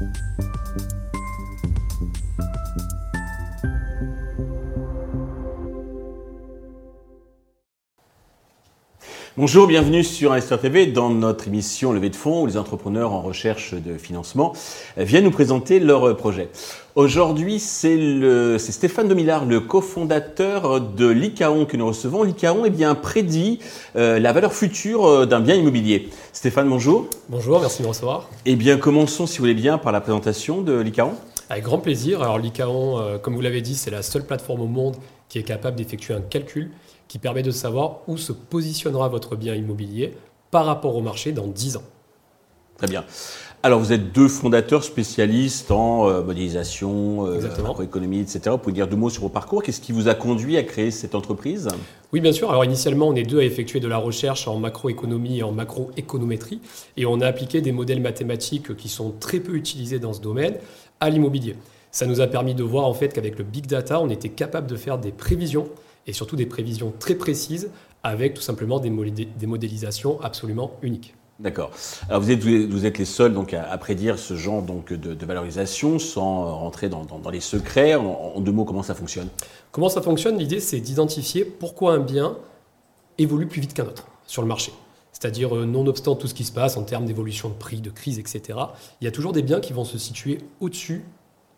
you Bonjour, bienvenue sur Investor TV dans notre émission Levée de fonds où les entrepreneurs en recherche de financement viennent nous présenter leurs projets. Aujourd'hui, c'est Stéphane Demillard, le cofondateur de l'ICAON que nous recevons. L'ICAON eh bien, prédit euh, la valeur future euh, d'un bien immobilier. Stéphane, bonjour. Bonjour, merci de me recevoir. Eh bien, commençons, si vous voulez bien, par la présentation de l'ICAON. Avec grand plaisir. Alors, l'ICAON, euh, comme vous l'avez dit, c'est la seule plateforme au monde qui est capable d'effectuer un calcul qui permet de savoir où se positionnera votre bien immobilier par rapport au marché dans 10 ans. Très bien. Alors, vous êtes deux fondateurs spécialistes en euh, modélisation, euh, macroéconomie, etc. Vous pouvez dire deux mots sur vos parcours. Qu'est-ce qui vous a conduit à créer cette entreprise? Oui, bien sûr. Alors, initialement, on est deux à effectuer de la recherche en macroéconomie et en macroéconométrie. Et on a appliqué des modèles mathématiques qui sont très peu utilisés dans ce domaine à l'immobilier. Ça nous a permis de voir en fait qu'avec le big data, on était capable de faire des prévisions et surtout des prévisions très précises avec tout simplement des, modélisations absolument uniques. D'accord. Alors vous êtes, vous êtes les seuls donc à, prédire ce genre donc de, valorisation sans rentrer dans, les secrets. En, deux mots, comment ça fonctionne? Comment ça fonctionne? L'idée, c'est d'identifier pourquoi un bien évolue plus vite qu'un autre sur le marché. C'est-à-dire, euh, nonobstant tout ce qui se passe en termes d'évolution de prix, de crise, etc., il y a toujours des biens qui vont se situer au-dessus,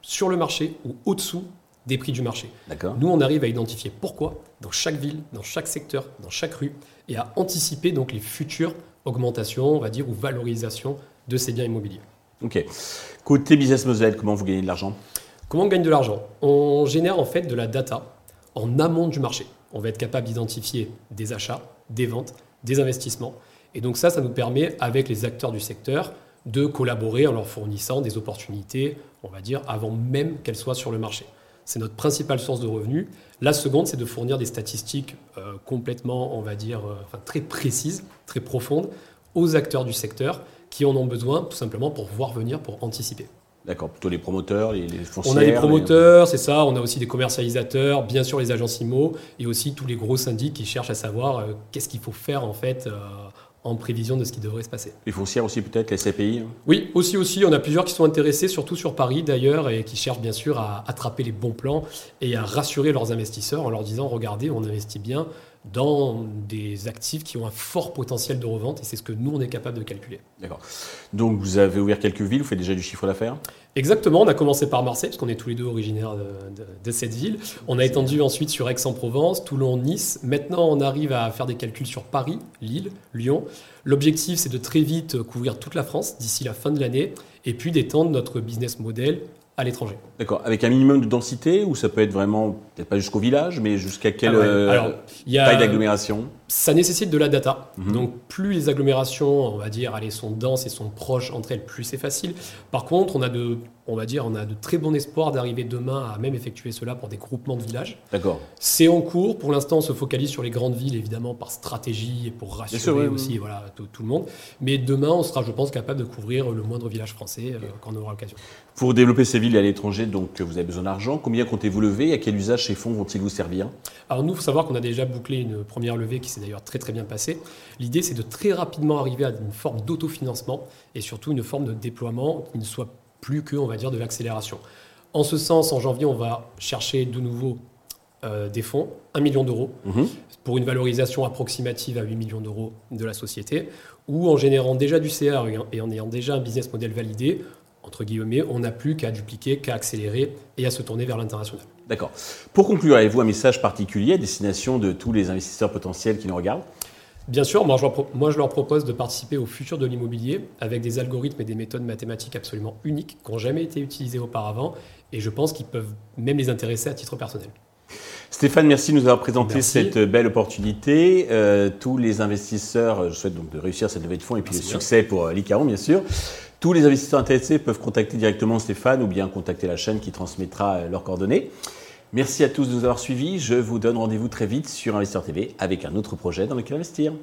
sur le marché, ou au-dessous des prix du marché. Nous, on arrive à identifier pourquoi dans chaque ville, dans chaque secteur, dans chaque rue, et à anticiper donc les futures augmentations, on va dire, ou valorisations de ces biens immobiliers. Ok. Côté business model, comment vous gagnez de l'argent? Comment on gagne de l'argent? On génère en fait de la data en amont du marché. On va être capable d'identifier des achats, des ventes, des investissements. Et donc ça, ça nous permet, avec les acteurs du secteur, de collaborer en leur fournissant des opportunités, on va dire, avant même qu'elles soient sur le marché. C'est notre principale source de revenus. La seconde, c'est de fournir des statistiques euh, complètement, on va dire, euh, enfin, très précises, très profondes aux acteurs du secteur qui en ont besoin tout simplement pour voir venir, pour anticiper. D'accord, plutôt les promoteurs, les, les On a des promoteurs, c'est ça, on a aussi des commercialisateurs, bien sûr les agences IMO et aussi tous les gros syndics qui cherchent à savoir euh, qu'est-ce qu'il faut faire en fait en prévision de ce qui devrait se passer. Les foncières aussi peut-être, les CPI hein Oui, aussi aussi. On a plusieurs qui sont intéressés, surtout sur Paris d'ailleurs, et qui cherchent bien sûr à attraper les bons plans et à rassurer leurs investisseurs en leur disant, regardez, on investit bien dans des actifs qui ont un fort potentiel de revente et c'est ce que nous, on est capable de calculer. D'accord. Donc vous avez ouvert quelques villes, vous faites déjà du chiffre d'affaires? Exactement, on a commencé par Marseille, parce qu'on est tous les deux originaires de, cette ville. On a étendu ensuite sur Aix-en-Provence, Toulon, Nice. Maintenant, on arrive à faire des calculs sur Paris, Lille, Lyon. L'objectif, c'est de très vite couvrir toute la France d'ici la fin de l'année et puis d'étendre notre business model à l'étranger. D'accord. Avec un minimum de densité ou ça peut être vraiment, peut-être pas jusqu'au village, mais jusqu'à quelle ah euh, taille d'agglomération? Ça nécessite de la data. Mhm. Donc plus les agglomérations, on va dire, allez, sont denses et sont proches entre elles, plus c'est facile. Par contre, on a de on va dire, on a de très bons espoirs d'arriver demain à même effectuer cela pour des groupements de villages. D'accord. C'est en cours. Pour l'instant, on se focalise sur les grandes villes, évidemment, par stratégie et pour rassurer aussi Voilà, tout, le monde. Mais demain, on sera, je pense, capable de couvrir le moindre village français euh, quand on aura l'occasion. Pour développer ces villes à l'étranger, donc vous avez besoin d'argent. Combien comptez-vous lever et à quel usage ces fonds vont-ils vous servir? Alors nous, il faut savoir qu'on a déjà bouclé une première levée qui s'est d'ailleurs très très bien passée. L'idée, c'est de très rapidement arriver à une forme d'autofinancement et surtout une forme de déploiement qui ne soit plus que, on va dire, de l'accélération. En ce sens, en janvier, on va chercher de nouveau euh, des fonds, 1 million d'euros, mhm. pour une valorisation approximative à 8 millions d'euros de la société, ou en générant déjà du CA et en ayant déjà un business model validé, entre guillemets, on n'a plus qu'à dupliquer, qu'à accélérer et à se tourner vers l'international. D'accord. Pour conclure, avez-vous un message particulier à destination de tous les investisseurs potentiels qui nous regardent? Bien sûr, moi je, leur propose de participer au futur de l'immobilier avec des algorithmes et des méthodes mathématiques absolument uniques qui n'ont jamais été utilisées auparavant et je pense qu'ils peuvent même les intéresser à titre personnel. Stéphane, merci de nous avoir présenté cette belle opportunité. Euh, tous les investisseurs, je souhaite donc de réussir cette levée de fonds et puis le succès pour euh, l'ICARON, bien sûr. Tous les investisseurs intéressés peuvent contacter directement Stéphane ou bien contacter la chaîne qui transmettra euh, leurs coordonnées. Merci à tous de nous avoir suivis. Je vous donne rendez-vous très vite sur Investeur TV avec un autre projet dans lequel investir.